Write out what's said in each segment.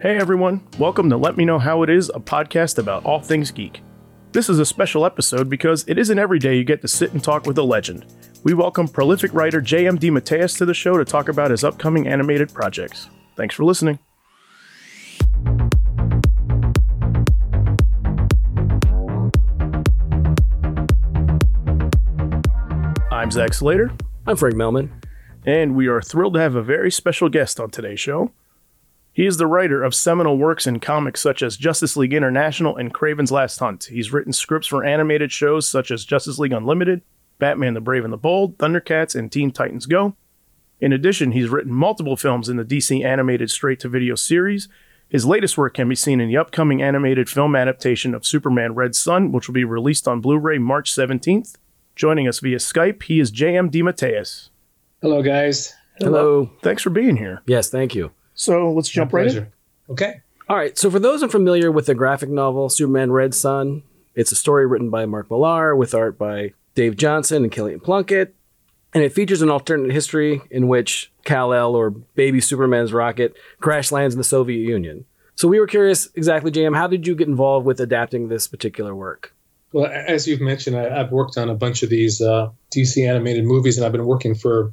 Hey everyone, welcome to Let Me Know How It Is, a podcast about all things geek. This is a special episode because it isn't every day you get to sit and talk with a legend. We welcome prolific writer JMD DeMatteis to the show to talk about his upcoming animated projects. Thanks for listening. I'm Zach Slater, I'm Frank Melman. and we are thrilled to have a very special guest on today's show. He is the writer of seminal works in comics such as Justice League International and Kraven's Last Hunt. He's written scripts for animated shows such as Justice League Unlimited, Batman the Brave and the Bold, Thundercats, and Teen Titans Go. In addition, he's written multiple films in the DC animated straight to video series. His latest work can be seen in the upcoming animated film adaptation of Superman Red Sun, which will be released on Blu ray March 17th. Joining us via Skype, he is J.M. DeMatteis. Hello, guys. Hello. Thanks for being here. Yes, thank you. So let's jump My right in. pleasure. Okay. All right. So, for those unfamiliar with the graphic novel Superman Red Sun, it's a story written by Mark Millar with art by Dave Johnson and Killian Plunkett. And it features an alternate history in which Kal-El, or baby Superman's rocket, crash lands in the Soviet Union. So, we were curious exactly, JM, how did you get involved with adapting this particular work? Well, as you've mentioned, I, I've worked on a bunch of these uh, DC animated movies, and I've been working for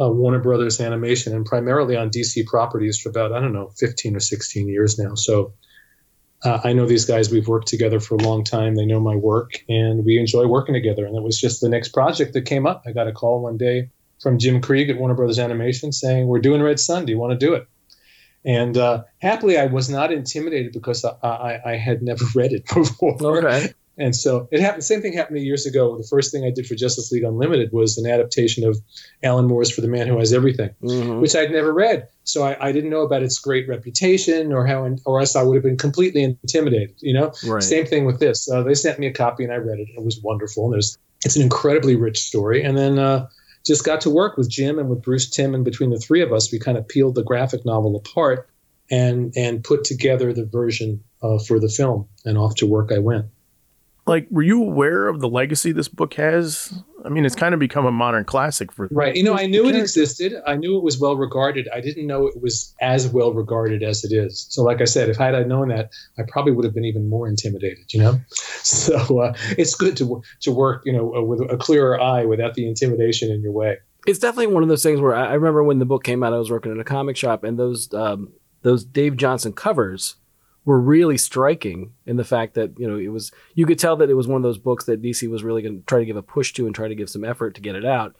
uh, Warner Brothers Animation and primarily on DC properties for about, I don't know, 15 or 16 years now. So uh, I know these guys. We've worked together for a long time. They know my work, and we enjoy working together. And it was just the next project that came up. I got a call one day from Jim Krieg at Warner Brothers Animation saying, We're doing Red Sun. Do you want to do it? And uh, happily, I was not intimidated because I, I, I had never read it before. Okay. And so it happened. Same thing happened years ago. The first thing I did for Justice League Unlimited was an adaptation of Alan Moore's For the Man Who Has Everything, Mhm. which I'd never read. So I, I didn't know about its great reputation or how, or else I would have been completely intimidated. You know. Right. Same thing with this. Uh, they sent me a copy and I read it. It was wonderful. And there's it's an incredibly rich story. And then uh, just got to work with Jim and with Bruce Timm, and between the three of us, we kind of peeled the graphic novel apart and and put together the version uh, for the film. And off to work I went. Like, were you aware of the legacy this book has? I mean, it's kind of become a modern classic for Right. You know, I knew it existed. I knew it was well regarded. I didn't know it was as well regarded as it is. So, like I said, if I had known that, I probably would have been even more intimidated. You know, so uh, it's good to to work, you know, uh, with a clearer eye without the intimidation in your way. it's definitely one of those things where I, I remember when the book came out, I was working in a comic shop, and those um, those Dave Johnson covers were really striking in the fact that you know it was you could tell that it was one of those books that DC was really going to try to give a push to and try to give some effort to get it out,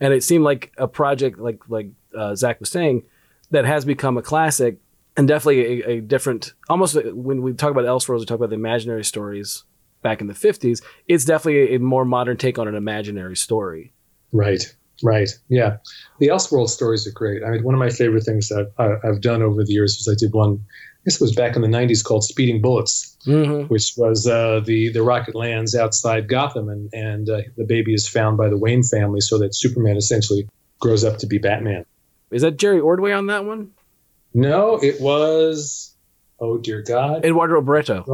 and it seemed like a project like like uh, Zach was saying that has become a classic and definitely a, a different almost a- when we talk about Elseworlds, we talk about the imaginary stories back in the fifties. It's definitely a, a more modern take on an imaginary story. Right. Right. Yeah. The Elseworld stories are great. I mean, one of my favorite things that I've, I've done over the years was I did one. This was back in the '90s called Speeding Bullets. Mm-hmm. which was uh, the the rocket lands outside Gotham, and and uh, the baby is found by the Wayne family, so that Superman essentially grows up to be Batman. Is that Jerry Ordway on that one? No, it was oh dear God, Eduardo Barreto.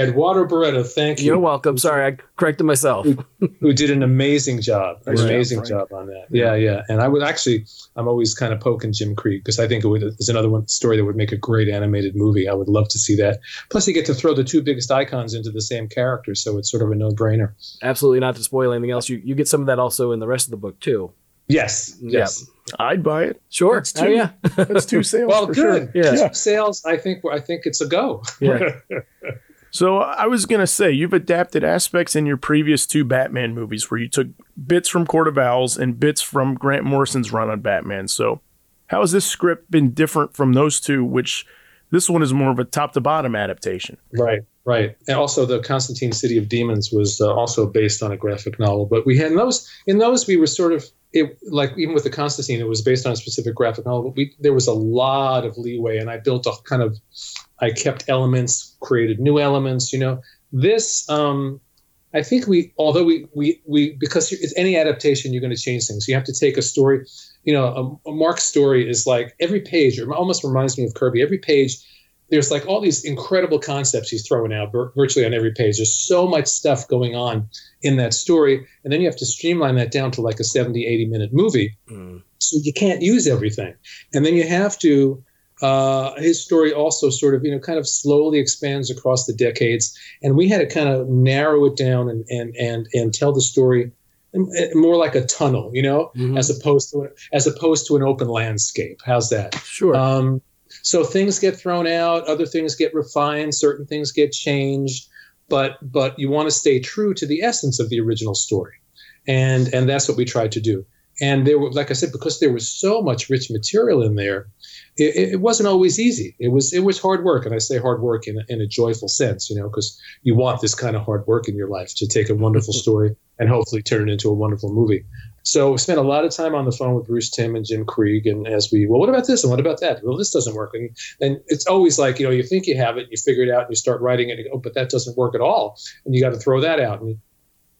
Wrong. Eduardo Barreto, thank you, You're welcome. Sorry, I corrected myself. who did an amazing job, an Nice job, amazing Frank. job on that. Yeah, yeah. And I would actually, I'm always kind of poking Jim Krieg because I think it would is another one story that would make a great animated movie. I would love to see that. Plus, you get to throw the two biggest icons into the same character, so it's sort of a no brainer. Absolutely not to spoil anything else. You you get some of that also in the rest of the book too. Yes, yes. I'd buy it. Sure. That's Oh, two. yeah. That's two sales Well, for good. sure. Yeah. Yeah. Sales, I think I think it's a go. Yeah. So I was gonna say you've adapted aspects in your previous two Batman movies where you took bits from Court of Owls and bits from Grant Morrison's run on Batman. So how has this script been different from those two? Which this one is more of a top to bottom adaptation. Right, right. And also, the Constantine City of Demons was uh, also based on a graphic novel. But we had in those in those we were sort of it like even with the Constantine, it was based on a specific graphic novel. But we there was a lot of leeway, and I built a kind of I kept elements, created new elements. You know, this um, I think we although we we we because it's any adaptation you're going to change things. You have to take a story. You know, a, a Mark's story is like every page. It almost reminds me of Kirby. Every page there's like all these incredible concepts he's throwing out vir- virtually on every page. There's so much stuff going on in that story. And then you have to streamline that down to like a 70, 80 minute movie. Mm. So you can't use everything. And then you have to uh, his story also sort of, you know, kind of slowly expands across the decades, and we had to kind of narrow it down and and and and tell the story more like a tunnel, you know, mm-hmm. as opposed to as opposed to an open landscape. How's that? Sure. Um, so things get thrown out, other things get refined, certain things get changed, but but you want to stay true to the essence of the original story, and and that's what we tried to do. And there were, like I said, because there was so much rich material in there, it, it, wasn't always easy. It was it was hard work, and I say hard work in a, in a joyful sense, you know, because you want this kind of hard work in your life to take a wonderful mm-hmm. story and hopefully turn it into a wonderful movie. So we spent a lot of time on the phone with Bruce Timm and Jim Krieg, and as we, well, what about this and what about that? Well, this doesn't work, and and it's always like you know you think you have it, you figure it out, and you start writing it, and you go, oh, but that doesn't work at all, and you got to throw that out, and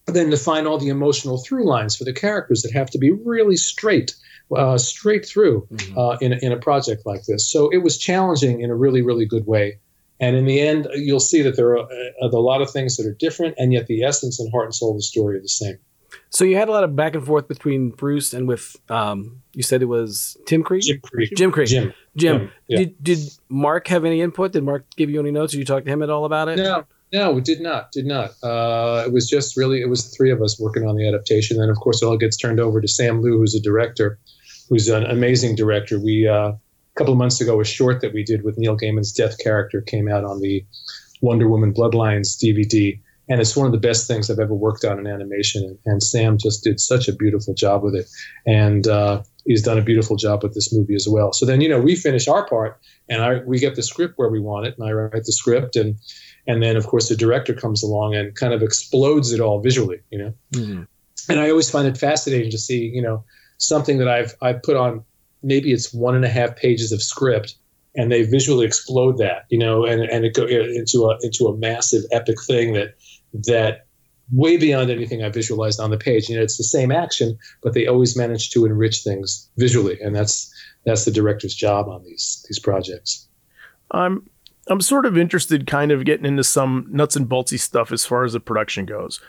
then to find all the emotional through lines for the characters that have to be really straight uh, straight through mm-hmm. uh, in, a, in a project like this. So it was challenging in a really, really good way. And in the end, you'll see that there are, uh, a lot of things that are different, and yet the essence and heart and soul of the story are the same. So you had a lot of back and forth between Bruce and with, um, you said it was Tim Krieg? Jim Krieg. Jim Krieg. Jim. Jim. Jim yeah. did, did Mark have any input? Did Mark give you any notes? Did you talk to him at all about it? No, no, we did not. Did not. Uh, it was just really, it was three of us working on the adaptation. And of course, it all gets turned over to Sam Liu, who's a director who's an amazing director. We uh, a couple of months ago, a short that we did with Neil Gaiman's death character came out on the Wonder Woman Bloodlines DVD, and it's one of the best things I've ever worked on in animation. And Sam just did such a beautiful job with it, and uh, he's done a beautiful job with this movie as well. So then, you know, we finish our part, and I, we get the script where we want it, and I write the script, and and then of course the director comes along and kind of explodes it all visually, you know. Mm-hmm. And I always find it fascinating to see, you know, something that I've I've put on maybe it's one and a half pages of script and they visually explode that you know and and it go into a into a massive epic thing that that way beyond anything I visualized on the page. You know, it's the same action, but they always manage to enrich things visually, and that's that's the director's job on these these projects. I'm I'm sort of interested, kind of getting into some nuts and boltsy stuff as far as the production goes.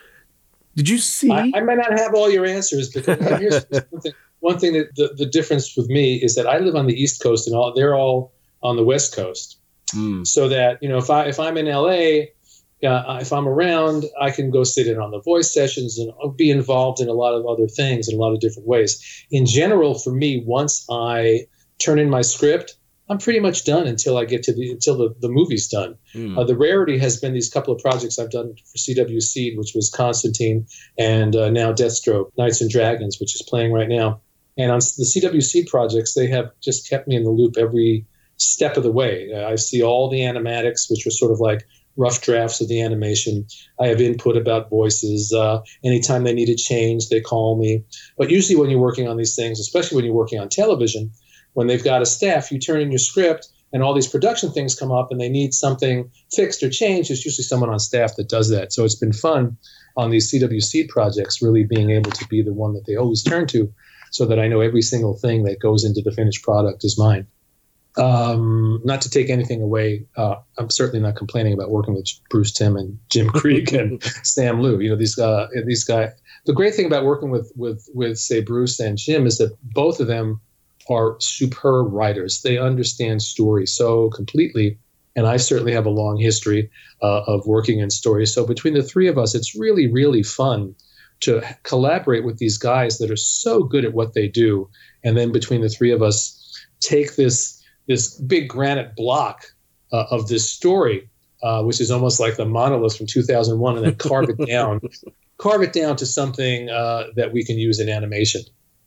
Did you see? I, I might not have all your answers, but here's one thing. One thing that the, the difference with me is that I live on the East Coast, and all they're all on the West Coast. Mm. So that you know, if I if I'm in LA, uh, if I'm around, I can go sit in on the voice sessions and be involved in a lot of other things in a lot of different ways. In general, for me, once I turn in my script, I'm pretty much done until I get to the until the, the movie's done. Mm. Uh, the rarity has been these couple of projects I've done for CW Seed, which was Constantine, and uh, now Deathstroke, Knights and Dragons, which is playing right now. And on the CW Seed projects, they have just kept me in the loop every step of the way. Uh, I see all the animatics, which are sort of like rough drafts of the animation. I have input about voices. Uh, anytime they need a change, they call me. But usually, when you're working on these things, especially when you're working on television, when they've got a staff, you turn in your script and all these production things come up and they need something fixed or changed. There's usually someone on staff that does that. So it's been fun on these CW Seed projects, really being able to be the one that they always turn to so that I know every single thing that goes into the finished product is mine. Um, not to take anything away, uh, I'm certainly not complaining about working with Bruce Timm and Jim Krieg and Sam Liu. You know these uh, these guys. The great thing about working with with with say Bruce and Jim is that both of them are superb writers. They understand story so completely. And I certainly have a long history uh, of working in stories. So between the three of us, it's really, really fun to collaborate with these guys that are so good at what they do. And then between the three of us, take this this big granite block uh, of this story, uh, which is almost like the monolith from 2001, and then carve it down, carve it down to something uh, that we can use in animation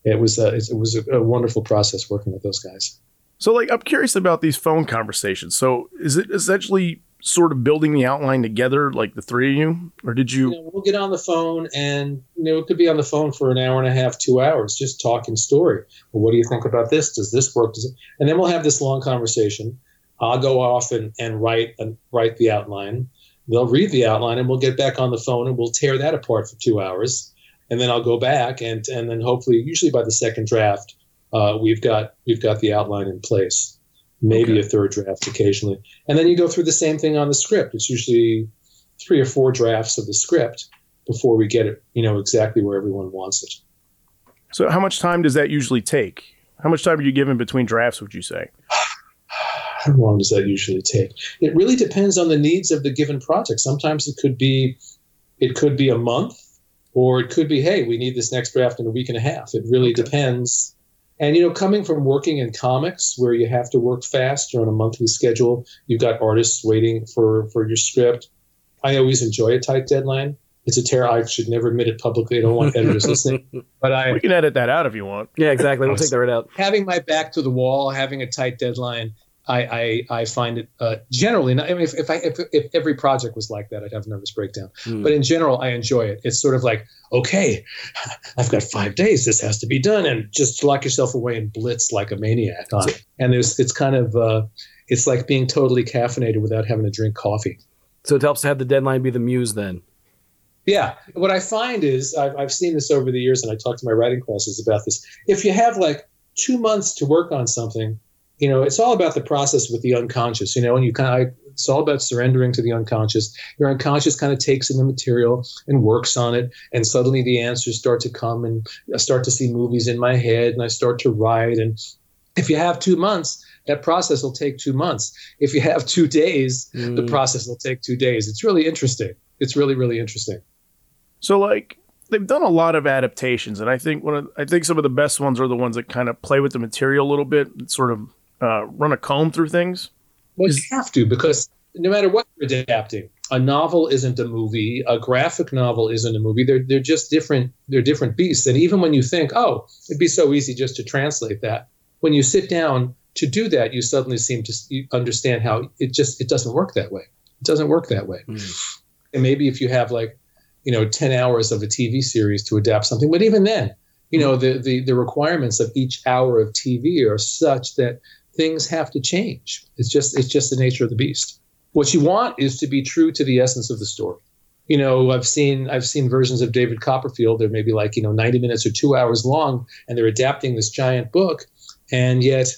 it was a, it was a, a wonderful process working with those guys. So, like, I'm curious about these phone conversations. So, is it essentially sort of building the outline together, like the three of you, or did you? you know, we'll get on the phone, and you know, it could be on the phone for an hour and a half, two hours, just talking story. Well, what do you think about this? Does this work? Does it? And then we'll have this long conversation. I'll go off and, and write and write the outline. They'll read the outline, and we'll get back on the phone, and we'll tear that apart for two hours and then I'll go back and and then hopefully, usually by the second draft, uh, we've got we've got the outline in place. Maybe okay. a third draft occasionally, and then you go through the same thing on the script. It's usually three or four drafts of the script before we get it, you know, exactly where everyone wants it. So, how much time does that usually take? How much time are you given between drafts? Would you say? how long does that usually take? It really depends on the needs of the given project. Sometimes it could be, it could be a month, or it could be, hey, we need this next draft in a week and a half. It really okay. depends. And you know, coming from working in comics where you have to work fast, you're on a monthly schedule, you've got artists waiting for for your script. I always enjoy a tight deadline. It's a terror. I should never admit it publicly. I don't want editors listening. But I we can edit that out if you want. Yeah, exactly. We'll take that right out. Having my back to the wall, having a tight deadline, I I, I find it uh, generally. Not, I mean, if if, I, if, if every project was like that, I'd have a nervous breakdown. Mm. But in general, I enjoy it. It's sort of like, okay, I've got five days. This has to be done, and just lock yourself away and blitz like a maniac on it. And there's it's kind of uh, it's like being totally caffeinated without having to drink coffee. So it helps to have the deadline be the muse then. Yeah, what I find is I've, I've seen this over the years, and I talk to my writing classes about this. If you have like two months to work on something, you know, it's all about the process with the unconscious, you know, and you kind of, it's all about surrendering to the unconscious. Your unconscious kind of takes in the material and works on it, and suddenly the answers start to come, and I start to see movies in my head, and I start to write. And if you have two months, that process will take two months. If you have two days, mm. the process will take two days. It's really interesting. It's really, really interesting. So like they've done a lot of adaptations, and I think one of I think some of the best ones are the ones that kind of play with the material a little bit, sort of uh, run a comb through things. Well, you have to because no matter what you're adapting, a novel isn't a movie, a graphic novel isn't a movie. They're they're just different. They're different beasts. And even when you think, oh, it'd be so easy just to translate that, when you sit down to do that, you suddenly seem to understand how it just it doesn't work that way. It doesn't work that way. Mm. And maybe if you have like you know 10 hours of a tv series to adapt something but even then you know the, the the requirements of each hour of tv are such that things have to change it's just it's just the nature of the beast what you want is to be true to the essence of the story you know i've seen i've seen versions of david copperfield they're maybe like you know 90 minutes or two hours long and they're adapting this giant book and yet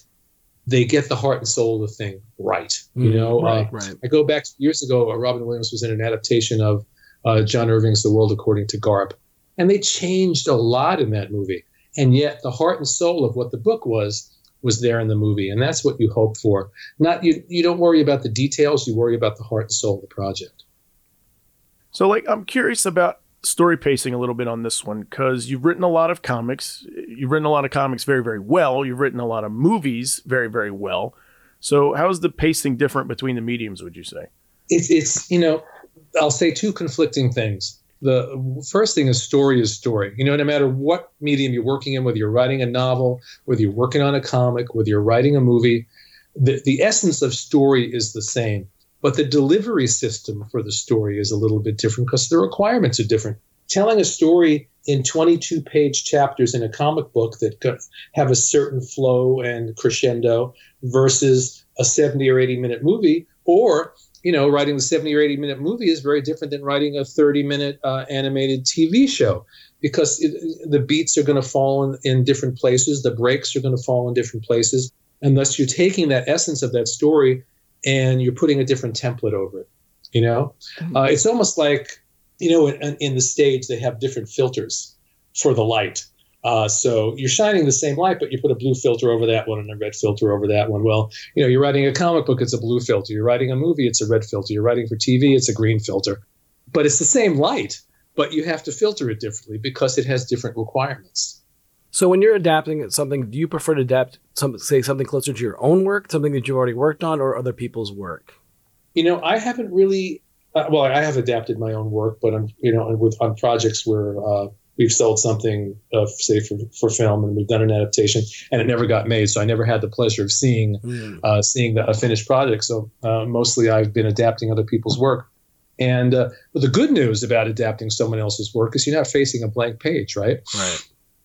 they get the heart and soul of the thing right you mm, know right, uh, right. i go back years ago uh, robin williams was in an adaptation of uh, John Irving's The World According to Garp. And they changed a lot in that movie. And yet the heart and soul of what the book was was there in the movie. And that's what you hope for. Not you you don't worry about the details, you worry about the heart and soul of the project. So like I'm curious about story pacing a little bit on this one because you've written a lot of comics. You've written a lot of comics very, very well. You've written a lot of movies very, very well. So how's the pacing different between the mediums, would you say? It's it's you know, I'll say two conflicting things. The first thing is story is story. You know, no matter what medium you're working in, whether you're writing a novel, whether you're working on a comic, whether you're writing a movie, the, the essence of story is the same. But the delivery system for the story is a little bit different because the requirements are different. Telling a story in 22 page chapters in a comic book that have a certain flow and crescendo versus a 70 or 80 minute movie, or you know, writing the 70 or 80 minute movie is very different than writing a 30 minute uh, animated TV show because it, the beats are going to fall in, in different places, the breaks are going to fall in different places. And thus, you're taking that essence of that story and you're putting a different template over it. You know, mm-hmm. uh, it's almost like, you know, in, in the stage, they have different filters for the light. Uh, so you're shining the same light, but you put a blue filter over that one and a red filter over that one. Well, you know, you're writing a comic book, it's a blue filter. You're writing a movie, it's a red filter. You're writing for TV, it's a green filter. But it's the same light, but you have to filter it differently because it has different requirements. So when you're adapting something, do you prefer to adapt some, say something closer to your own work, something that you've already worked on, or other people's work? You know, I haven't really. Uh, well, I have adapted my own work, but I'm you know with on projects where uh, we've sold something, uh, say for, for film, and we've done an adaptation, and it never got made. So I never had the pleasure of seeing mm. uh, seeing the, a finished project. So uh, mostly I've been adapting other people's work. And uh, the good news about adapting someone else's work is you're not facing a blank page, right? Right.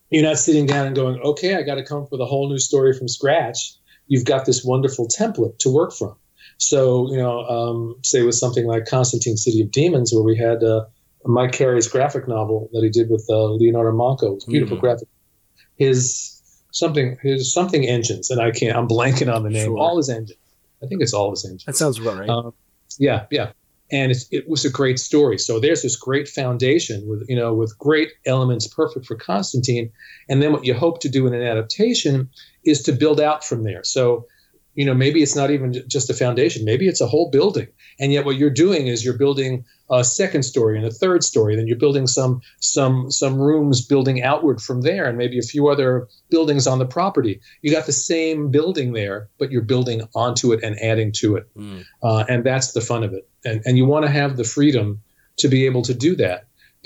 You're not sitting down and going, okay, I got to come up with a whole new story from scratch. You've got this wonderful template to work from. So, you know, um, say with something like Constantine City of Demons, where we had uh, Mike Carey's graphic novel that he did with uh, Leonardo Manco. It's beautiful mm-hmm. graphic. His something his something engines, and I can't. I'm blanking on the name. Sure. All his engines. I think it's all his engines. That sounds about right. Um, yeah, yeah. And it was a great story. So there's this great foundation with you know with great elements, perfect for Constantine. And then what you hope to do in an adaptation is to build out from there. So you know maybe it's not even just a foundation maybe it's a whole building. And yet what you're doing is you're building a second story and a third story then you're building some some some rooms building outward from there and maybe a few other buildings on the property. You got the same building there but you're building onto it and adding to it. Mm. uh, and that's the fun of it. And and you want to have the freedom to be able to do that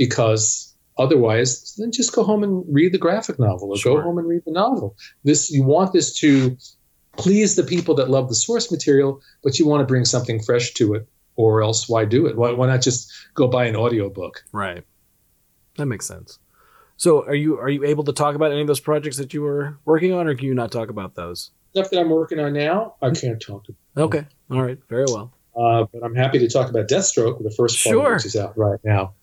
because otherwise then just go home and read the graphic novel or Sure. go home and read the novel. This you want this to please the people that love the source material but you want to bring something fresh to it or else why do it why, why not just go buy an audiobook Right. That makes sense. So, are you are you able to talk about any of those projects that you were working on, or can you not talk about those? stuff that i'm working on now i can't talk about Okay. All right. Very well. Uh, but I'm happy to talk about Deathstroke, the first part Sure. which is out right now.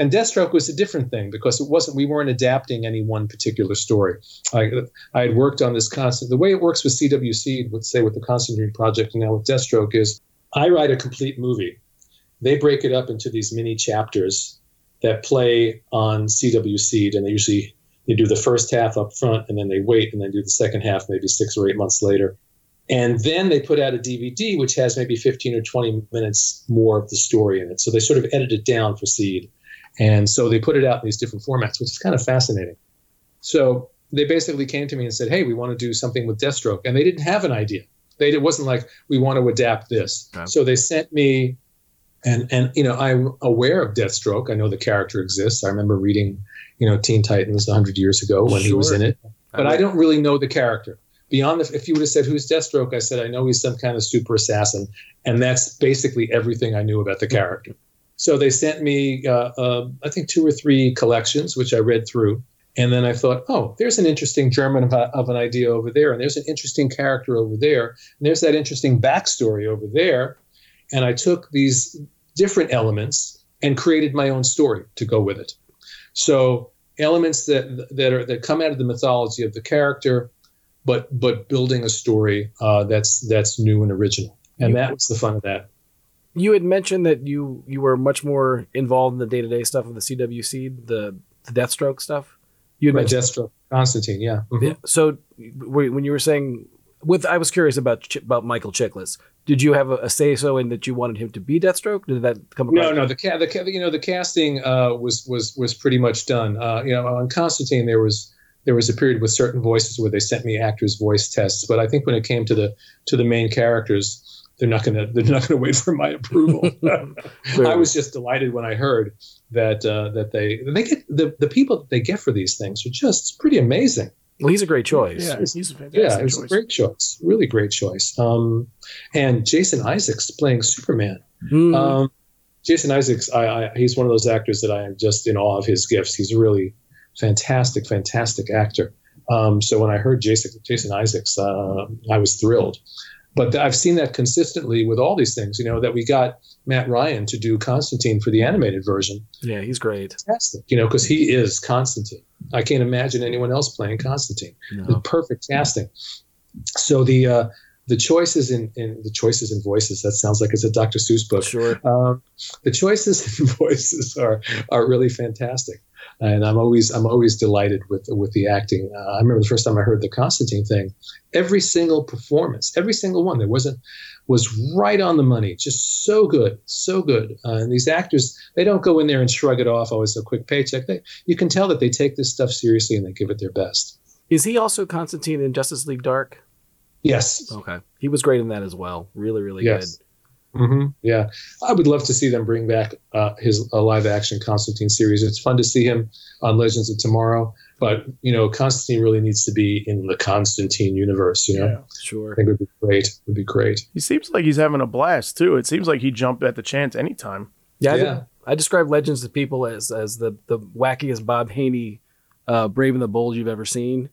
And Deathstroke was a different thing because it wasn't we weren't adapting any one particular story. I, I had worked on this constant. The way it works with CW Seed, let's say with the Constantine project, and now with Deathstroke, is I write a complete movie. They break it up into these mini chapters that play on CW Seed, and they usually they do the first half up front, and then they wait, and then do the second half maybe six or eight months later. And then they put out a DVD which has maybe 15 or 20 minutes more of the story in it. So they sort of edit it down for Seed. And so they put it out in these different formats, which is kind of fascinating. So they basically came to me and said, Hey, we want to do something with Deathstroke. And they didn't have an idea. They, it wasn't like, we want to adapt this. Okay. So they sent me, and, and, you know, I'm aware of Deathstroke. I know the character exists. I remember reading, you know, Teen Titans 100 years ago when he was in it but I don't really know the character. Beyond the, if you would have said who's Deathstroke, I said I know he's some kind of super assassin, and that's basically everything I knew about the character. So they sent me, uh, uh, I think, two or three collections, which I read through, and then I thought, oh, there's an interesting German of, of an idea over there, and there's an interesting character over there, and there's that interesting backstory over there, and I took these different elements and created my own story to go with it. So elements that that are that come out of the mythology of the character, but but building a story uh, that's that's new and original, and that was the fun of that. You had mentioned that you you were much more involved in the day to day stuff of the CW Seed, the the Deathstroke stuff. You had Right, mentioned Deathstroke, Constantine, yeah. Mhm. Yeah. So when you were saying with, I was curious about about Michael Chiklis. Did you have a, a say so in that you wanted him to be Deathstroke? Did that come No, no, the, ca- the ca- you know the casting uh, was was was pretty much done. Uh, you know, on Constantine there was there was a period with certain voices where they sent me actors' voice tests, but I think when it came to the to the main characters, they're not gonna they're not gonna wait for my approval. I was just delighted when I heard that uh, that they they get the, the people that they get for these things are just pretty amazing. Well, he's a great choice. Yeah, he's a fantastic Yeah, it was choice. a great choice, really great choice. Um, and Jason Isaacs playing Superman. Mm. Um, Jason Isaacs, I, I, he's one of those actors that I am just in awe of his gifts. He's a really fantastic, fantastic actor. Um, so when I heard Jason, Jason Isaacs, uh, I was thrilled. But I've seen that consistently with all these things. You know that we got Matt Ryan to do Constantine for the animated version. yeah, he's great. Fantastic, you know, because he is Constantine. I can't imagine anyone else playing Constantine the perfect casting. So the uh, the choices in, in the choices in voices that sounds like it's a Dr. Seuss book. Sure. Um, the choices in voices are are really fantastic, and I'm always I'm always delighted with with the acting. Uh, I remember the first time I heard the Constantine thing. Every single performance, every single one, there wasn't was right on the money. Just so good, so good. Uh, and these actors, they don't go in there and shrug it off. Oh, it's a quick paycheck. They, you can tell that they take this stuff seriously and they give it their best. Is he also Constantine in Justice League Dark? Yes. Okay. He was great in that as well. Really, really Yes. Hmm Yeah, I would love to see them bring back uh, his a live action Constantine series. It's fun to see him on Legends of Tomorrow, but you know, Constantine really needs to be in the Constantine universe. You know, Yeah. good. I Sure. think it would be great. It would be great. He seems like he's having a blast too. It seems like he jumped at the chance anytime. Yeah. I, Yeah. I describe Legends to people as as the the wackiest Bob Haney, uh, Brave and the Bold you've ever seen.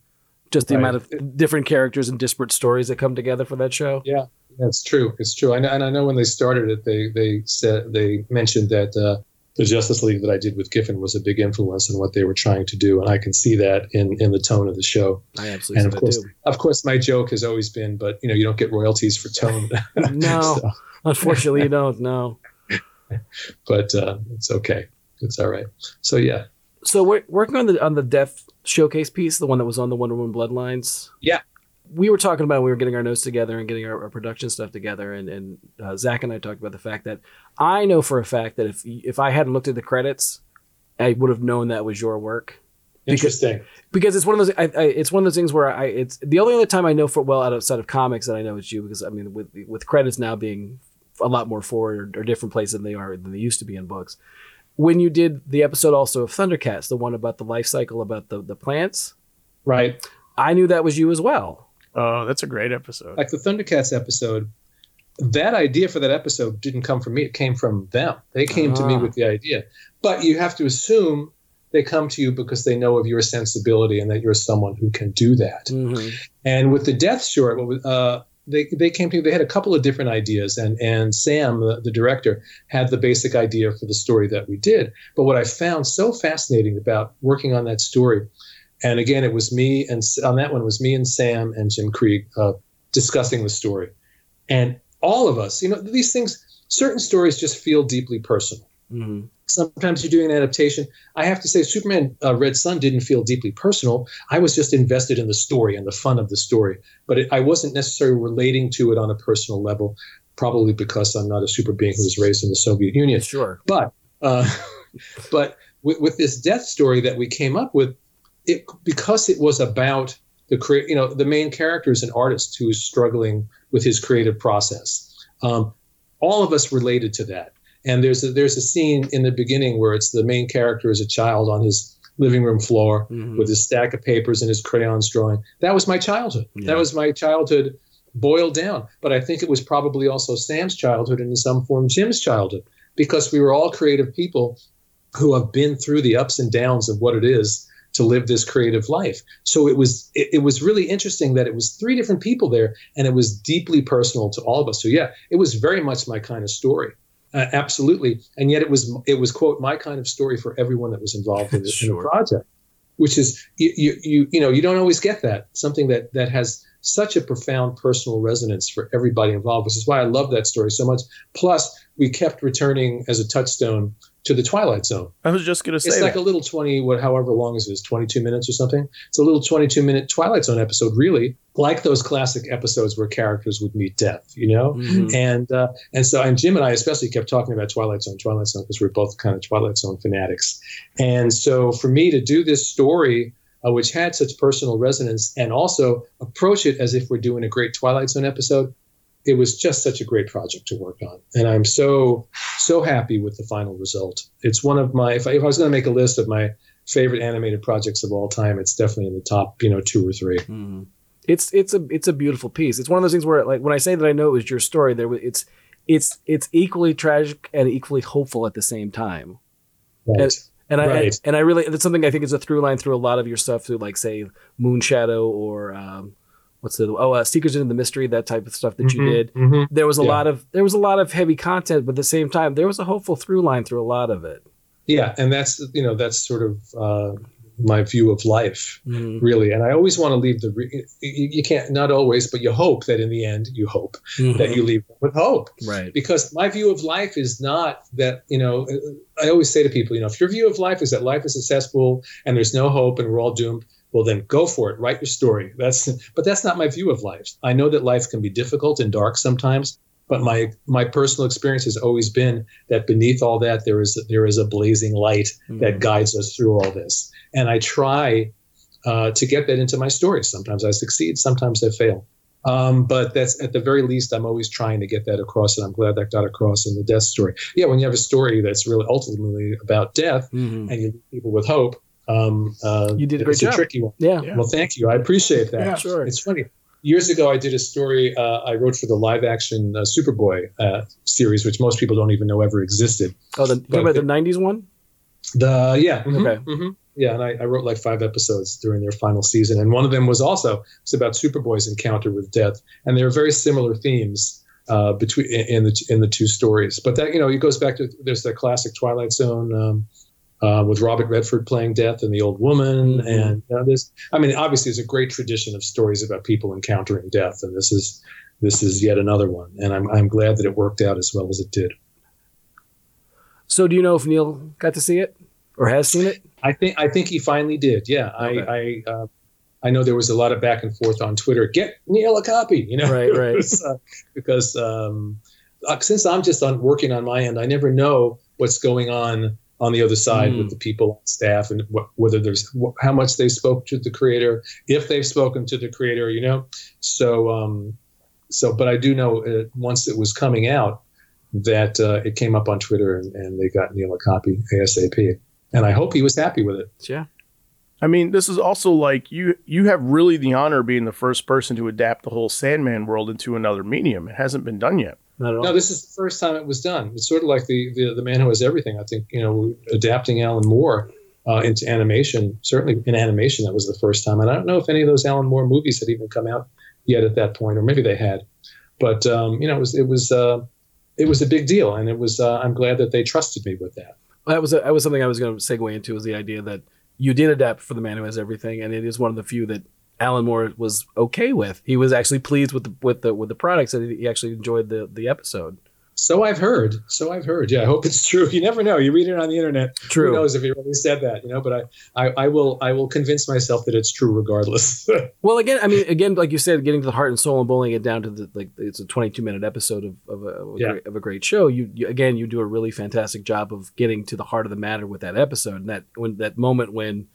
Just the Right. amount of different characters and disparate stories that come together for that show. Yeah, it's true. It's true. I know, and I know when they started it, they they said they mentioned that uh, the Justice League that I did with Giffen was a big influence in what they were trying to do, and I can see that in in the tone of the show. I absolutely And of course, too. of course, my joke has always been, but you know, you don't get royalties for tone. No. So- Unfortunately, you don't No, but uh, it's okay. It's all right. So yeah, So we're working on the on the Death Showcase piece, the one that was on the Wonder Woman Bloodlines. Yeah. We were talking about when we were getting our notes together and getting our, our production stuff together, and and uh, Zach and I talked about the fact that I know for a fact that if if I hadn't looked at the credits, I would have known that was your work. Interesting. Because it's one of those, I, I, it's one of those things where I, it's the only other time I know for well outside of comics that I know it's you. Because I mean, with with credits now being a lot more forward or, or different places than they are than they used to be in books. When you did the episode also of Thundercats, the one about the life cycle about the the plants, Right. I knew that was you as well. Oh, that's a great episode. Like the Thundercats episode, that idea for that episode didn't come from me. It came from them. They came to me Ah. with the idea. But you have to assume they come to you because they know of your sensibility and that you're someone who can do that. Mm-hmm. And with the Death Short, what was, uh, they they came to me, they had a couple of different ideas, and and Sam, the, the director, had the basic idea for the story that we did. But what I found so fascinating about working on that story, and again, it was me and on that one it was me and Sam and Jim Krieg uh, discussing the story, and all of us, you know, these things, certain stories just feel deeply personal Mm-hmm. sometimes you're doing an adaptation. I have to say, Superman uh, Red Sun didn't feel deeply personal. I was just invested in the story and the fun of the story, but it, I wasn't necessarily relating to it on a personal level, probably because I'm not a super being who was raised in the Soviet Union. Sure. But uh, but with, with this death story that we came up with, it because it was about the crea- you know the main character is an artist who is struggling with his creative process. Um, all of us related to that. And there's a, there's a scene in the beginning where it's the main character is a child on his living room floor Mhm. with his stack of papers and his crayons drawing. That was my childhood. Yeah. That was my childhood boiled down. But I think it was probably also Sam's childhood and in some form Jim's childhood because we were all creative people who have been through the ups and downs of what it is to live this creative life. So it was it, it was really interesting that it was three different people there and it was deeply personal to all of us. So yeah, it was very much my kind of story. Uh, absolutely. And yet it was it was quote my kind of story for everyone that was involved in, the, in the project. Which is you, you you you know you don't always get that something that that has such a profound personal resonance for everybody involved, which is why I love that story so much. Plus, we kept returning as a touchstone to the Twilight Zone. I was just gonna say It's like that. a little 20, what, however long is this, 22 minutes or something? It's a little 22 minute Twilight Zone episode, really, like those classic episodes where characters would meet death, you know? Mhm. And uh, and so and Jim and I especially kept talking about Twilight Zone, Twilight Zone, because we're both kind of Twilight Zone fanatics. And so for me to do this story, uh, which had such personal resonance, and also approach it as if we're doing a great Twilight Zone episode, it was just such a great project to work on. And I'm so so happy with the final result. It's one of my if I, if I was going to make a list of my favorite animated projects of all time, it's definitely in the top, you know, two or three. Mhm. It's it's a it's a beautiful piece. It's one of those things where like when I say that I know it was your story, there was- it's it's it's equally tragic and equally hopeful at the same time. Right. And I Right. and I really that's something I think is a through line through a lot of your stuff through like say Moonshadow or um, what's the oh uh, Seekers into the Mystery that type of stuff that you Mhm, did. mhm. There was a Yeah. lot of there was a lot of heavy content, but at the same time there was a hopeful through line through a lot of it. Yeah, and that's you know that's sort of uh, my view of life, Mhm. really. And I always want to leave the re- you, you can't not always, but you hope that in the end you hope that you leave with hope. right. Because my view of life is not that you know. I always say to people, you know, if your view of life is that life is successful and there's no hope and we're all doomed, well then go for it. Write your story. That's but that's not my view of life. I know that life can be difficult and dark sometimes. But my my personal experience has always been that beneath all that there is there is a blazing light that guides us through all this. And I try uh, to get that into my stories. Sometimes I succeed, sometimes I fail. Um, but that's at the very least, I'm always trying to get that across, and I'm glad that got across in the death story. Yeah, when you have a story that's really ultimately about death, Mhm. and you leave people with hope, um, uh, You did a great it's job. a tricky one. Yeah. Yeah. Well, thank you. I appreciate that. Yeah. Sure. It's funny. Years ago, I did a story uh, I wrote for the live action uh, Superboy uh, series, which most people don't even know ever existed. Oh, the, you talking about the '90s one? The yeah, mhm, Okay. mhm. yeah, and I, I wrote like five episodes during their final season, and one of them was also it's about Superboy's encounter with death, and there are very similar themes uh, between in the in the two stories. But that you know, it goes back to there's the classic Twilight Zone. Um, uh, with Robert Redford playing death and the old woman, Mhm. and you know, this. I mean, obviously, there's a great tradition of stories about people encountering death, and this is this is yet another one. And I'm I'm glad that it worked out as well as it did. So, do you know if Neil got to see it or has seen it? I think I think he finally did. Yeah, Okay. I I, uh, I know there was a lot of back and forth on Twitter. Get Neil a copy, you know, Right, right. was, uh, because um, uh, since I'm just on working on my end, I never know what's going on on the other side Mm. with the people on staff and wh- whether there's wh- how much they spoke to the creator, if they've spoken to the creator, you know. So, um, so, but I do know uh, once it was coming out that uh, it came up on Twitter and, and they got Neil a copy ASAP, and I hope he was happy with it. Yeah. I mean, this is also like you you have really the honor of being the first person to adapt the whole Sandman world into another medium. It hasn't been done yet. Not at all. No, this is the first time it was done. It's sort of like the the, the man who has everything. I think you know, adapting Alan Moore uh, into animation. Certainly in animation, that was the first time. And I don't know if any of those Alan Moore movies had even come out yet at that point, or maybe they had. But um, you know, it was it was uh, it was a big deal, and it was. Uh, I'm glad that they trusted me with that. that was that was something I was going to segue into was the idea that you did adapt for the man who has everything, and it is one of the few that Alan Moore was okay with. He was actually pleased with the with the with the products, and he actually enjoyed the the episode. So I've heard. So I've heard. Yeah, I hope it's true. You never know. You read it on the internet. True. Who knows if he really said that? You know. But I, I, I will, I will convince myself that it's true regardless. Well, again, I mean, again, like you said, getting to the heart and soul and boiling it down to the like, it's a 22 minute episode of of a, of a, Yeah. great, of a great show. You, you again, you do a really fantastic job of getting to the heart of the matter with that episode, and that when that moment when,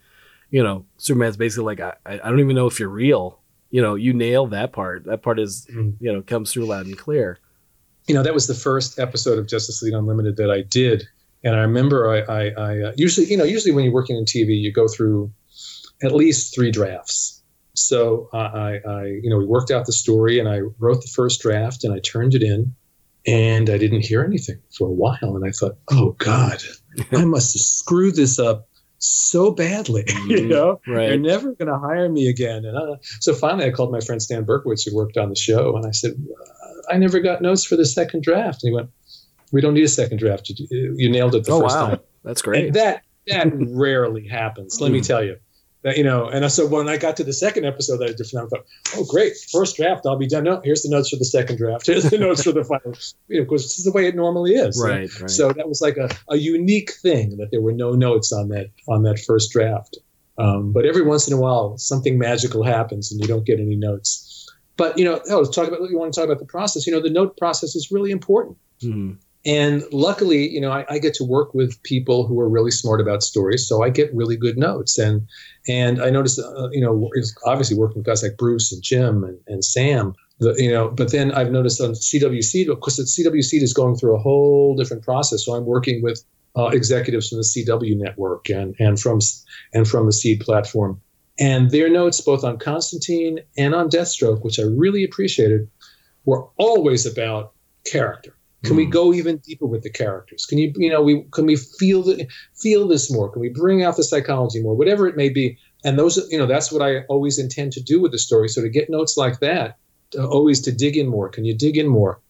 you know, Superman's basically like, I, I don't even know if you're real. You know, you nail that part. That part is, Mhm. you know, comes through loud and clear. you know, that was the first episode of Justice League Unlimited that I did, and I remember I, I, I uh, usually, you know, usually when you're working in TV, you go through at least three drafts. So I, I, you know, we worked out the story, and I wrote the first draft, and I turned it in, and I didn't hear anything for a while, and I thought, oh God, I must have screwed this up so badly, you Mhm. know. You're never going to hire me again. And uh, so finally, I called my friend Stan Berkowitz, who worked on the show, and I said, uh, I never got notes for the second draft. And he went, We don't need a second draft. You, you nailed it the Oh first wow, time. that's And great. that that rarely happens. Let me Mm. tell you. That, you know, and I so when I got to the second episode that I did for them, I thought, oh, great, first draft, I'll be done. No, here's the notes for the second draft. Here's the notes for the final. You know, because this is the way it normally is. Right, right. So that was like a, a unique thing that there were no notes on that on that first draft. Um, but every once in a while, something magical happens and you don't get any notes. But you know, oh, let's talk about you want to talk about the process. You know, the note process is really important. Mhm. And luckily, you know, I, I get to work with people who are really smart about stories, so I get really good notes. And and I noticed, uh, you know, obviously working with guys like Bruce and Jim and, and Sam. The, you know, but then I've noticed on CW Seed because CW Seed is going through a whole different process. So I'm working with uh, executives from the CW network and and from and from the Seed platform, and their notes both on Constantine and on Deathstroke, which I really appreciated, were always about character. Can we Mm. go even deeper with the characters? Can you, you know, we can we feel the, feel this more? Can we bring out the psychology more? Whatever it may be. And those, you know, that's what I always intend to do with the story. So to get notes like that, to always to dig in more. Can you dig in more?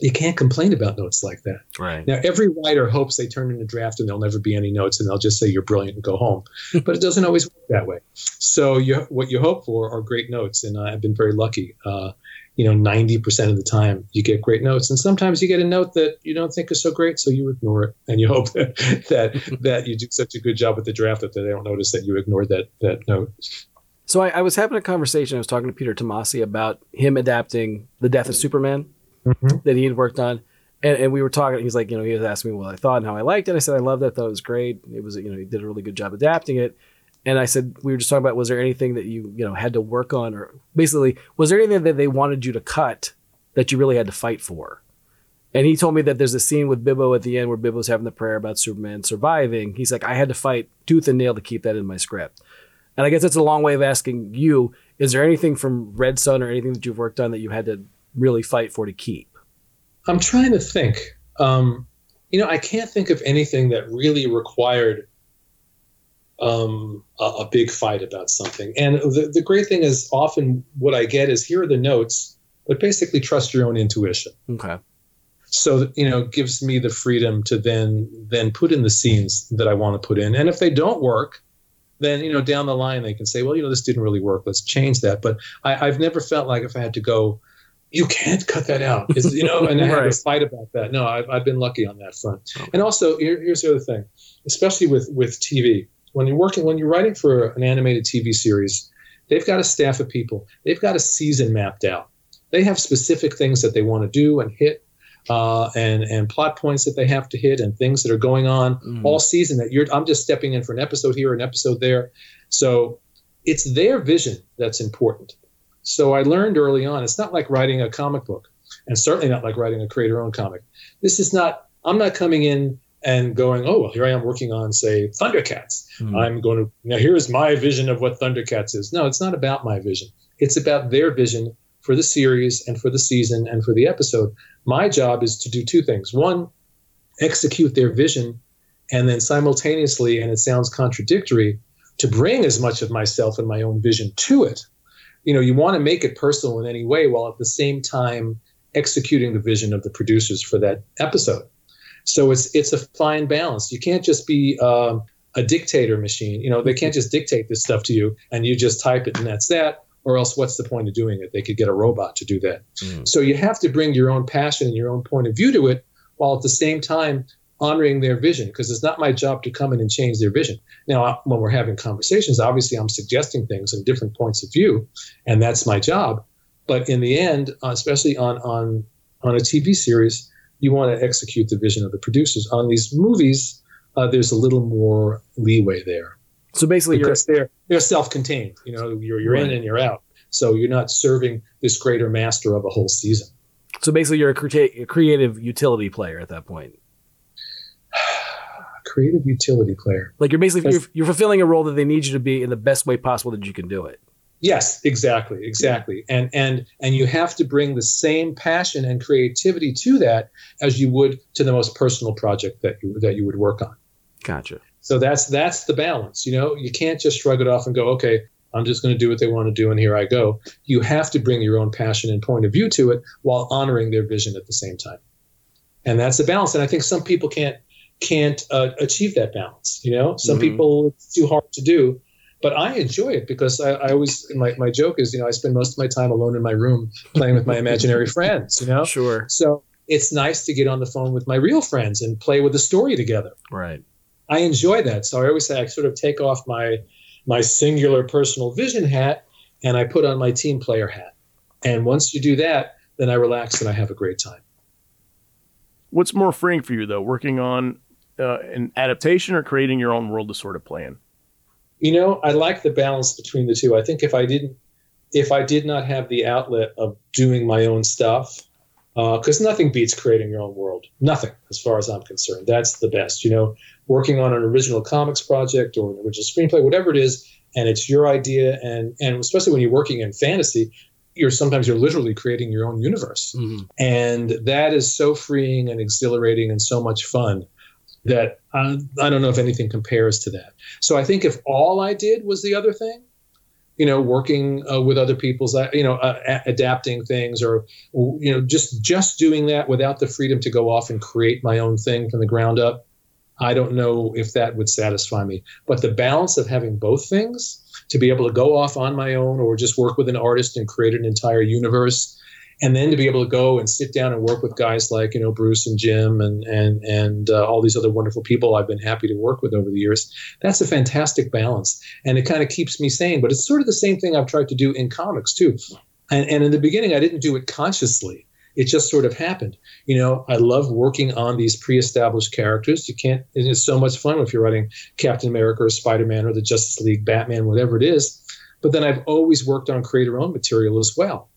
You can't complain about notes like that. Right. Now, every writer hopes they turn in a draft and there'll never be any notes, and they'll just say you're brilliant and go home. but it doesn't always work that way. So you, what you hope for are great notes, and I've been very lucky. Uh, you know, ninety percent of the time you get great notes, and sometimes you get a note that you don't think is so great, so you ignore it, and you hope that that, that you do such a good job with the draft that they don't notice that you ignored that that note. So I, I was having a conversation. I was talking to Peter Tomasi about him adapting the Death of Superman mm-hmm. that he had worked on, and, and we were talking. He's like, you know, he was asking me what I thought and how I liked it. I said I loved it. I thought it was great. It was, you know, he did a really good job adapting it. And I said we were just talking about was there anything that you you know had to work on, or basically was there anything that they wanted you to cut that you really had to fight for? And he told me that there's a scene with Bibbo at the end where Bibbo's having the prayer about Superman surviving. He's like, I had to fight tooth and nail to keep that in my script. And I guess that's a long way of asking you: Is there anything from Red Sun or anything that you've worked on that you had to really fight for to keep? I'm trying to think. Um, you know, I can't think of anything that really required um, a, a big fight about something. And the, the great thing is, often what I get is here are the notes, but basically trust your own intuition. Okay. So you know, gives me the freedom to then then put in the scenes that I want to put in. And if they don't work, then you know down the line they can say, well, you know, this didn't really work. Let's change that. But I, I've never felt like if I had to go you can't cut that out. It's, you know, and I had Right. to fight about that. No, I've, I've been lucky on that front. Okay. And also, here, here's the other thing, especially with with TV, when you're working, when you're writing for an animated TV series, They've got a staff of people. They've got a season mapped out. They have specific things that they want to do and hit, uh, and and plot points that they have to hit, and things that are going on mm. all season. That you're, I'm just stepping in for an episode here, an episode there. So it's their vision that's important. So I learned early on. It's not like writing a comic book, and certainly not like writing a creator-owned comic. This is not. I'm not coming in and going, oh well, here I am working on say Thundercats. Mm. I'm going to now here's my vision of what Thundercats is. No, it's not about my vision. It's about their vision for the series and for the season and for the episode. My job is to do two things. One, execute their vision, and then simultaneously, and it sounds contradictory, to bring as much of myself and my own vision to it. You know, you want to make it personal in any way while at the same time executing the vision of the producers for that episode. So it's it's a fine balance. You can't just be uh, a dictator machine. You know, they can't just dictate this stuff to you and you just type it and that's that. Or else, what's the point of doing it? They could get a robot to do that. Mm. So you have to bring your own passion and your own point of view to it, while at the same time honoring their vision. Because it's not my job to come in and change their vision. Now, when we're having conversations, obviously I'm suggesting things and different points of view, and that's my job. But in the end, especially on on on a TV series, you want to execute the vision of the producers. On these movies, uh, there's a little more leeway there. So basically, because you're, they're they're self-contained. You know, you're you're right. in and you're out. So you're not serving this greater master of a whole season. So basically, you're a, cre- a creative utility player at that point. creative utility player. Like you're basically you're, you're fulfilling a role that they need you to be in the best way possible that you can do it. Yes, exactly, exactly. And and and you have to bring the same passion and creativity to that as you would to the most personal project that you that you would work on. Gotcha. So that's that's the balance. You know, you can't just shrug it off and go, okay, I'm just going to do what they want to do, and here I go. You have to bring your own passion and point of view to it while honoring their vision at the same time. And that's the balance. And I think some people can't can't uh, achieve that balance. You know, some mm-hmm. people it's too hard to do but I enjoy it because I, I, always my, my joke is you know I spend most of my time alone in my room playing with my imaginary friends you know? Sure. So it's nice to get on the phone with my real friends and play with the story together. Right. I enjoy that. So I always say I sort of take off my my singular personal vision hat and I put on my team player hat. And once you do that then I relax and I have a great time. What's more freeing for you though working on uh, an adaptation or creating your own world to sort of play in you know, I like the balance between the two. I think if I didn't, if I did not have the outlet of doing my own stuff, because uh, nothing beats creating your own world. Nothing, as far as I'm concerned. That's the best. You know, working on an original comics project or an original screenplay, whatever it is, and it's your idea, and and especially when you're working in fantasy, you're sometimes you're literally creating your own universe, mm-hmm. and that is so freeing and exhilarating and so much fun that I, don't know if anything compares to that. So I think if all I did was the other thing, you know, working uh, with other people's, uh, you know, uh, adapting things, or you know, just just doing that without the freedom to go off and create my own thing from the ground up, I don't know if that would satisfy me. But the balance of having both things, to be able to go off on my own, or just work with an artist and create an entire universe, and then to be able to go and sit down and work with guys like you know Bruce and Jim and and and uh, all these other wonderful people I've been happy to work with over the years. That's a fantastic balance, and it kind of keeps me sane. But it's sort of the same thing I've tried to do in comics too. And, and in the beginning, I didn't do it consciously. It just sort of happened. You know, I love working on these pre-established characters. You can't. It's so much fun if you're writing Captain America or Spider-Man or the Justice League, Batman, whatever it is. But then I've always worked on creator-owned material as well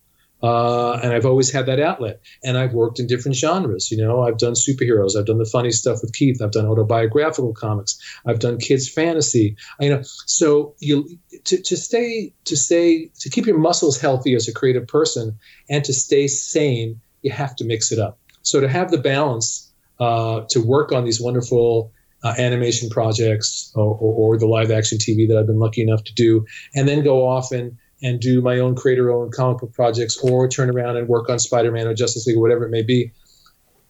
uh, and I've always had that outlet. And I've worked in different genres. You know, I've done superheroes. I've done the funny stuff with Keith. I've done autobiographical comics. I've done kids fantasy. You know, so you to, to stay to stay to keep your muscles healthy as a creative person and to stay sane, you have to mix it up. So to have the balance uh, to work on these wonderful uh, animation projects or, or, or, the live action TV that I've been lucky enough to do, and then go off and and do my own creator owned comic book projects or turn around and work on Spider Man or Justice League or whatever it may be.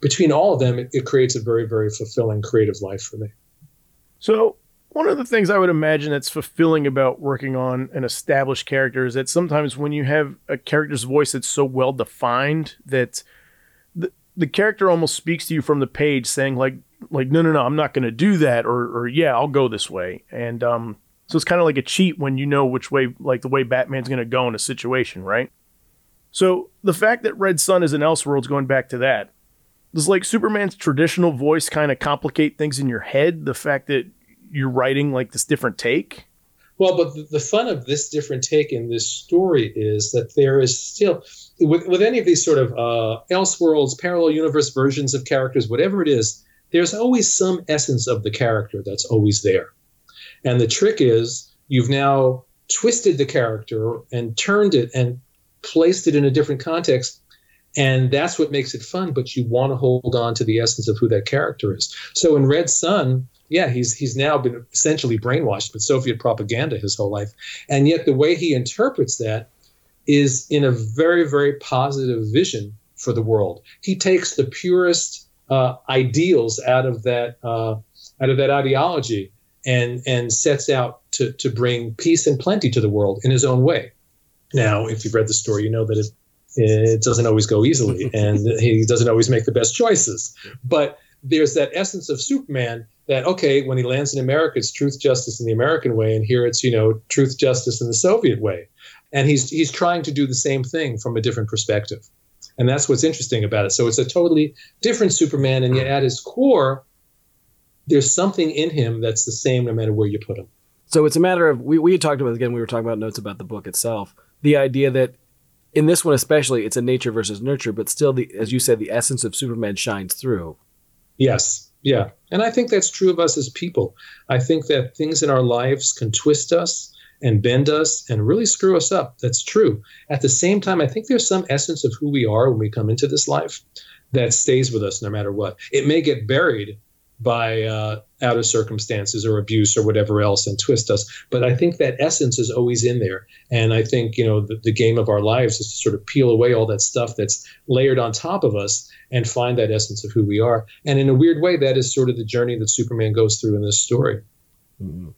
Between all of them, it, it creates a very, very fulfilling creative life for me. So, one of the things I would imagine that's fulfilling about working on an established character is that sometimes when you have a character's voice that's so well defined that the, the character almost speaks to you from the page saying like like no no no I'm not going to do that or or yeah I'll go this way and um So it's kind of like a cheat when you know which way, like the way Batman's going to go in a situation, right? So the fact that Red Sun is an Elseworlds, going back to that, does like Superman's traditional voice kind of complicate things in your head? The fact that you're writing like this different take? Well, but the, the fun of this different take in this story is that there is still, with, with any of these sort of uh, Elseworlds, parallel universe versions of characters, whatever it is, there's always some essence of the character that's always there. And the trick is you've now twisted the character and turned it and placed it in a different context. And that's what makes it fun, but you want to hold on to the essence of who that character is. So in Red Sun, yeah, he's he's now been essentially brainwashed with Soviet propaganda his whole life. And yet the way he interprets that is in a very, very positive vision for the world. He takes the purest uh, ideals out of that uh, out of that ideology and and sets out to to bring peace and plenty to the world in his own way. Now, if you've read the story, you know that it it doesn't always go easily, and he doesn't always make the best choices. But there's that essence of Superman that okay, when he lands in America, it's truth, justice in the American way, and here it's you know truth, justice in the Soviet way, and he's he's trying to do the same thing from a different perspective, and that's what's interesting about it. So it's a totally different Superman, and yet at his core, there's something in him that's the same no matter where you put him. So it's a matter of we we talked about again. We were talking about notes about the book itself. The idea that in this one especially, it's a nature versus nurture, but still, the as you said, the essence of Superman shines through. Yes, yeah, and I think that's true of us as people. I think that things in our lives can twist us and bend us and really screw us up. That's true. At the same time, I think there's some essence of who we are when we come into this life that stays with us no matter what. It may get buried by uh, outer circumstances or abuse or whatever else and twist us. But I think that essence is always in there. And I think, you know, the, the, game of our lives is to sort of peel away all that stuff that's layered on top of us and find that essence of who we are. And in a weird way, that is sort of the journey that Superman goes through in this story. Mm-hmm.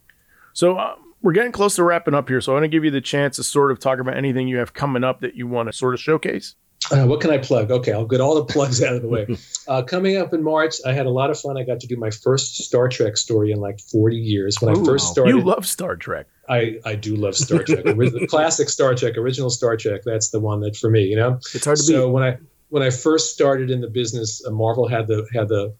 So uh, we're getting close to wrapping up here. So I want to give you the chance to sort of talk about anything you have coming up that you want to sort of showcase. Uh, what can I plug? Okay, I'll get all the plugs out of the way. Uh, coming up in March, I had a lot of fun. I got to do my first Star Trek story in like 40 years. When Ooh, I first started, you love Star Trek. I, I do love Star Trek. the classic Star Trek, original Star Trek. That's the one that for me, you know. It's hard to so beat. when I when I first started in the business, uh, Marvel had the had the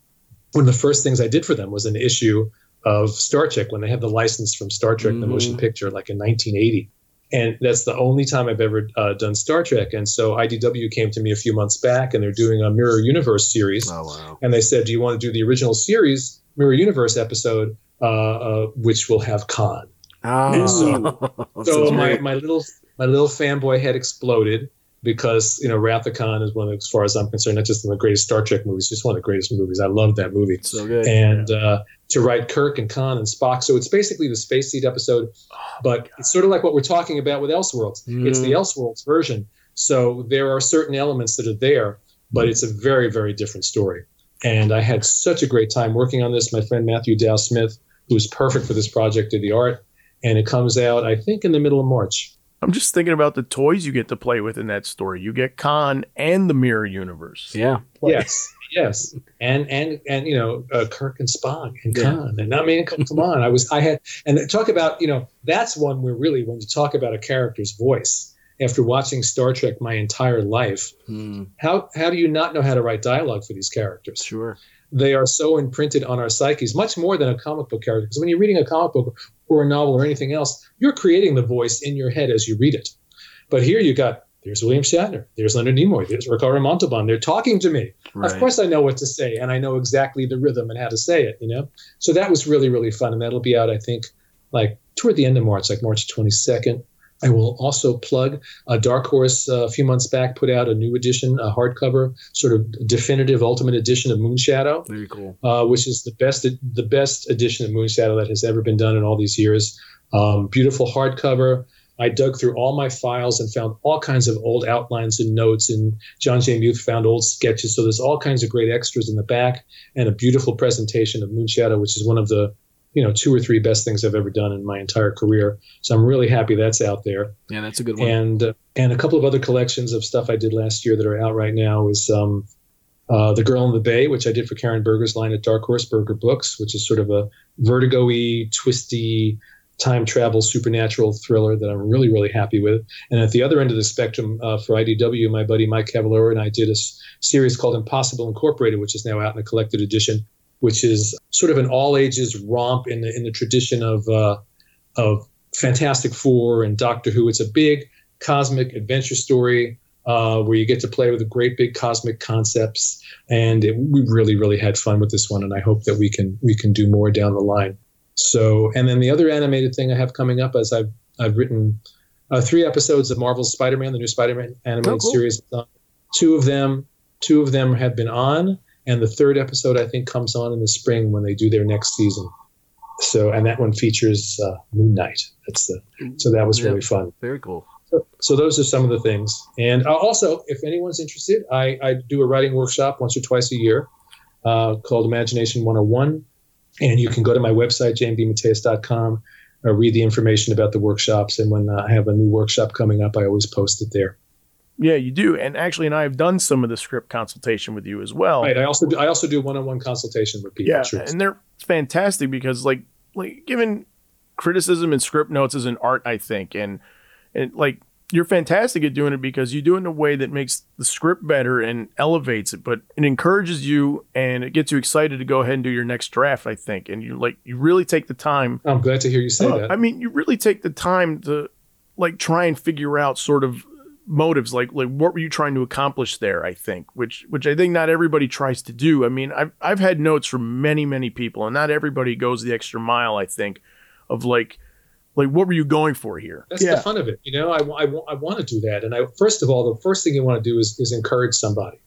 one of the first things I did for them was an issue of Star Trek when they had the license from Star Trek, mm-hmm. the motion picture, like in 1980 and that's the only time I've ever uh, done Star Trek. And so IDW came to me a few months back, and they're doing a Mirror Universe series. Oh, wow. And they said, "Do you want to do the original series Mirror Universe episode, uh, uh, which will have Khan?" Oh, so, so my, my little my little fanboy head exploded because you know Wrath of Khan is one of, as far as I'm concerned, not just one of the greatest Star Trek movies, just one of the greatest movies. I love that movie. So good. And yeah. uh, to write Kirk and Khan and Spock, so it's basically the Space Seed episode, oh, but it's sort of like what we're talking about with Elseworlds. Mm. It's the Elseworlds version. So there are certain elements that are there, but it's a very very different story. And I had such a great time working on this. My friend Matthew Dow Smith, who was perfect for this project, did the art, and it comes out I think in the middle of March. I'm just thinking about the toys you get to play with in that story. You get Khan and the Mirror Universe. Yeah. Yes. Yes. And and and you know uh, Kirk and Spock and yeah. Khan and I mean come, come on I was I had and talk about you know that's one where really when you talk about a character's voice after watching Star Trek my entire life hmm. how how do you not know how to write dialogue for these characters? Sure they are so imprinted on our psyches, much more than a comic book character. Because when you're reading a comic book or a novel or anything else, you're creating the voice in your head as you read it. But here you got there's William Shatner, there's Leonard Nimoy, there's Ricardo Montalban. They're talking to me. Right. Of course, I know what to say, and I know exactly the rhythm and how to say it. You know, so that was really really fun, and that'll be out I think like toward the end of March, like March 22nd. I will also plug uh, Dark Horse uh, a few months back put out a new edition, a hardcover, sort of definitive ultimate edition of Moonshadow. Very cool. Uh, which is the best the best edition of Moonshadow that has ever been done in all these years. Um, beautiful hardcover. I dug through all my files and found all kinds of old outlines and notes. And John J. Muth found old sketches. So there's all kinds of great extras in the back and a beautiful presentation of Moonshadow, which is one of the you know two or three best things I've ever done in my entire career. So I'm really happy that's out there. Yeah, that's a good one. And uh, and a couple of other collections of stuff I did last year that are out right now is um, uh, the Girl in the Bay, which I did for Karen Berger's line at Dark Horse Berger Books, which is sort of a vertigo-y, twisty time travel supernatural thriller that I'm really, really happy with. And at the other end of the spectrum uh, for IDW, my buddy Mike Cavallaro and I did a s- series called Impossible Incorporated, which is now out in a collected edition, which is sort of an all ages romp in the in the tradition of uh, of Fantastic Four and Doctor Who. It's a big cosmic adventure story uh, where you get to play with the great big cosmic concepts, and it, we really, really had fun with this one. And I hope that we can we can do more down the line. So, and then the other animated thing I have coming up is I've I've written uh, three episodes of Marvel's Spider-Man, the new Spider-Man animated Oh, cool. series. Two of them, two of them have been on, and the third episode I think comes on in the spring when they do their next season. So, and that one features uh, Moon Knight. That's the so that was Yeah. really fun. Very cool. So, so those are some of the things. And uh, also, if anyone's interested, I, I do a writing workshop once or twice a year uh, called Imagination 101. And you can go to my website, jmdematteis.com, uh, read the information about the workshops. And when uh, I have a new workshop coming up, I always post it there. Yeah, you do. And actually, and I have done some of the script consultation with you as well. Right. I also do, I also do one-on-one consultation with people. yeah, and they're fantastic because like like given criticism and script notes is an art, I think, and and like you're fantastic at doing it because you do it in a way that makes the script better and elevates it, but it encourages you and it gets you excited to go ahead and do your next draft. I think, and you like you really take the time. I'm glad to hear you say that. I mean, you really take the time to like try and figure out sort of motives like like what were you trying to accomplish there i think which which i think not everybody tries to do i mean i've i've had notes from many many people and not everybody goes the extra mile i think of like like what were you going for here That's the fun of it. You know, I, I, I want to do that. And I, first of all, the first thing you want to do is, is encourage somebody.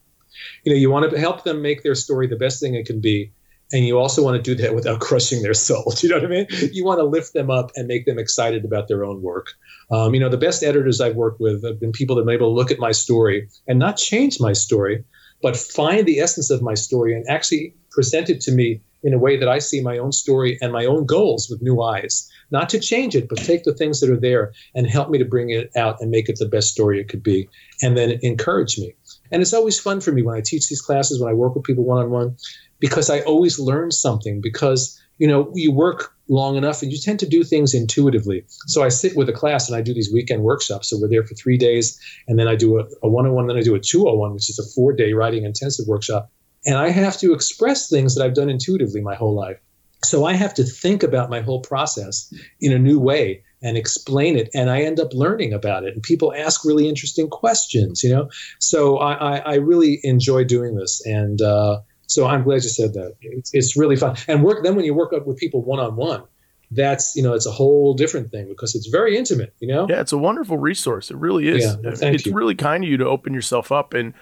You know, you want to help them make their story the best thing it can be. And you also want to do that without crushing their soul. Do you know what I mean? You want to lift them up and make them excited about their own work. Um, you know, the best editors I've worked with have been people that have been able to look at my story and not change my story, but find the essence of my story and actually present it to me in a way that I see my own story and my own goals with new eyes. Not to change it, but take the things that are there and help me to bring it out and make it the best story it could be, and then encourage me. And it's always fun for me when I teach these classes, when I work with people one on one, because I always learn something. Because you know, you work long enough and you tend to do things intuitively. So I sit with a class and I do these weekend workshops. So we're there for three days, and then I do a, a 101, then I do a 201, which is a four day writing intensive workshop. And I have to express things that I've done intuitively my whole life. So I have to think about my whole process in a new way and explain it. And I end up learning about it. And people ask really interesting questions, you know? So I, I, I really enjoy doing this. And uh, so I'm glad you said that. It's, it's really fun. And work then when you work up with people one on one, that's, you know, it's a whole different thing because it's very intimate, you know? yeah it's a wonderful resource it really is Yeah, well, it's you. really kind of you to open yourself up and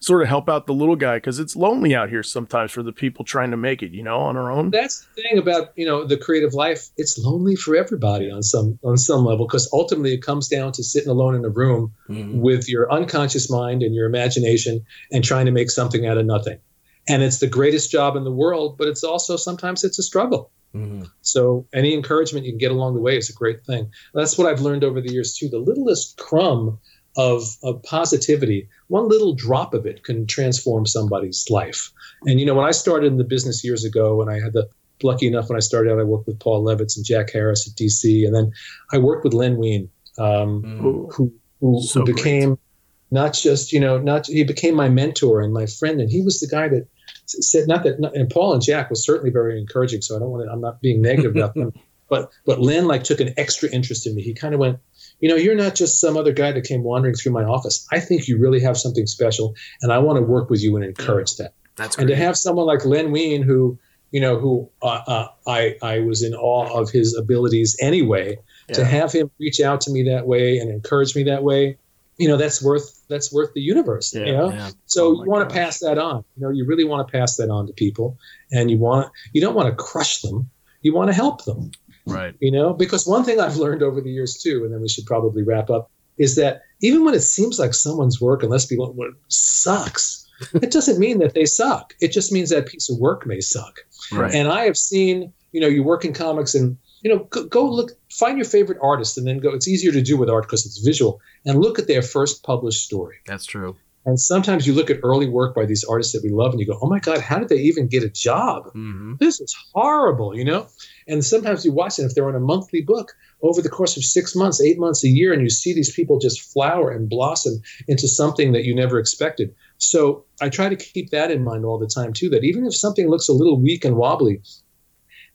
sort of help out the little guy because it's lonely out here sometimes for the people trying to make it you know on our own that's the thing about you know the creative life it's lonely for everybody on some on some level because ultimately it comes down to sitting alone in a room Mhm. with your unconscious mind and your imagination and trying to make something out of nothing and it's the greatest job in the world but it's also sometimes it's a struggle Mhm. so any encouragement you can get along the way is a great thing that's what i've learned over the years too the littlest crumb of, of positivity one little drop of it can transform somebody's life and you know when i started in the business years ago and i had the lucky enough when i started out i worked with paul levitz and jack harris at dc and then i worked with len wein um. Ooh. who who, So who became not just you know not he became my mentor and my friend and he was the guy that said not that and Paul and Jack was certainly very encouraging so I don't want to I'm not being negative about them. But but Len like took an extra interest in me. He kind of went you know you're not just some other guy that came wandering through my office. I think you really have something special and I want to work with you and encourage that. That's and to have someone like Len Wein, who you know, who uh, uh, I I was in awe of his abilities anyway, to have him reach out to me that way and encourage me that way, you know, that's worth that's worth the universe. Yeah. You know, yeah. so Oh you want to pass that on. You know, you really want to pass that on to people, and you want you don't want to crush them. You want to help them Right. you know because one thing i've learned over the years too and then we should probably wrap up is that even when it seems like someone's work unless people sucks it doesn't mean that they suck it just means that piece of work may suck Right. and i have seen you know you work in comics and you know go, go look find your favorite artist and then go it's easier to do with art because it's visual and look at their first published story That's true. And sometimes you look at early work by these artists that we love and you go, oh my God, how did they even get a job? Mm-hmm. This is horrible, you know? And sometimes you watch it, if they're on a monthly book over the course of six months, eight months, a year, and you see these people just flower and blossom into something that you never expected. So I try to keep that in mind all the time, too, that even if something looks a little weak and wobbly,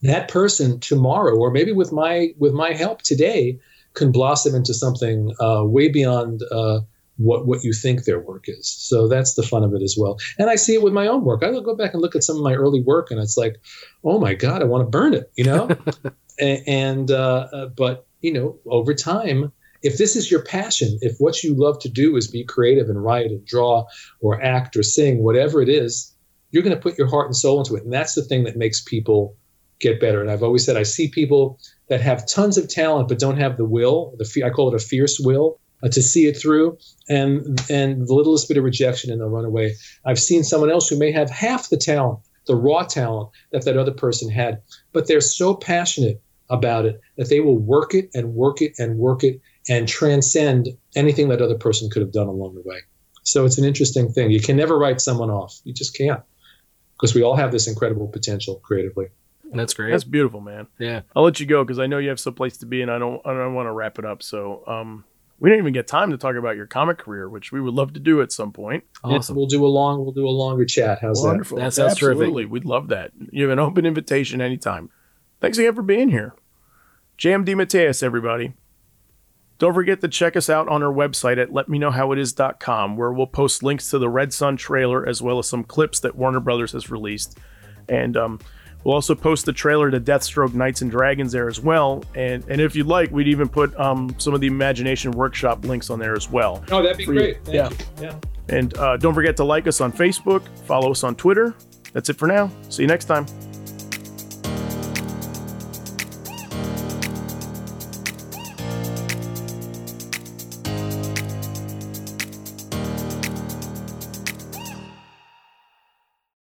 that person tomorrow, or maybe with my with my help today, can blossom into something uh, way beyond uh, what what you think their work is. So that's the fun of it as well. And I see it with my own work. I go back and look at some of my early work, and it's like, oh my god, I want to burn it, you know. and, uh, uh, but you know, over time, if this is your passion, if what you love to do is be creative and write and draw or act or sing, whatever it is, you're going to put your heart and soul into it, and that's the thing that makes people get better. And I've always said I see people that have tons of talent but don't have the will. The I call it a fierce will uh, to see it through, and and the littlest bit of rejection, and they'll run away. I've seen someone else who may have half the talent, the raw talent that that other person had, but they're so passionate about it that they will work it and work it and work it and transcend anything that other person could have done along the way. So it's an interesting thing. You can never write someone off. You just can't because we all have this incredible potential creatively. That's great. That's beautiful, man. Yeah. I'll let you go because I know you have some place to be, and I don't. I don't want to wrap it up. So, um, we didn't even get time to talk about your comic career, which we would love to do at some point. Awesome. We'll do a long. We'll do a longer chat. How's Wonderful. That sounds terrific. Absolutely. We'd love that. You have an open invitation anytime. Thanks again for being here. J.M. DeMatteis, everybody. Don't forget to check us out on our website at letmeknowhowitis.com, where we'll post links to the Red Sun trailer as well as some clips that Warner Brothers has released. And um, we'll also post the trailer to Deathstroke Knights and Dragons there as well. And and if you'd like, we'd even put um, some of the Imagination Workshop links on there as well. Oh, that'd be great. Yeah. you. Yeah. And uh, don't forget to like us on Facebook, follow us on Twitter. That's it for now. See you next time.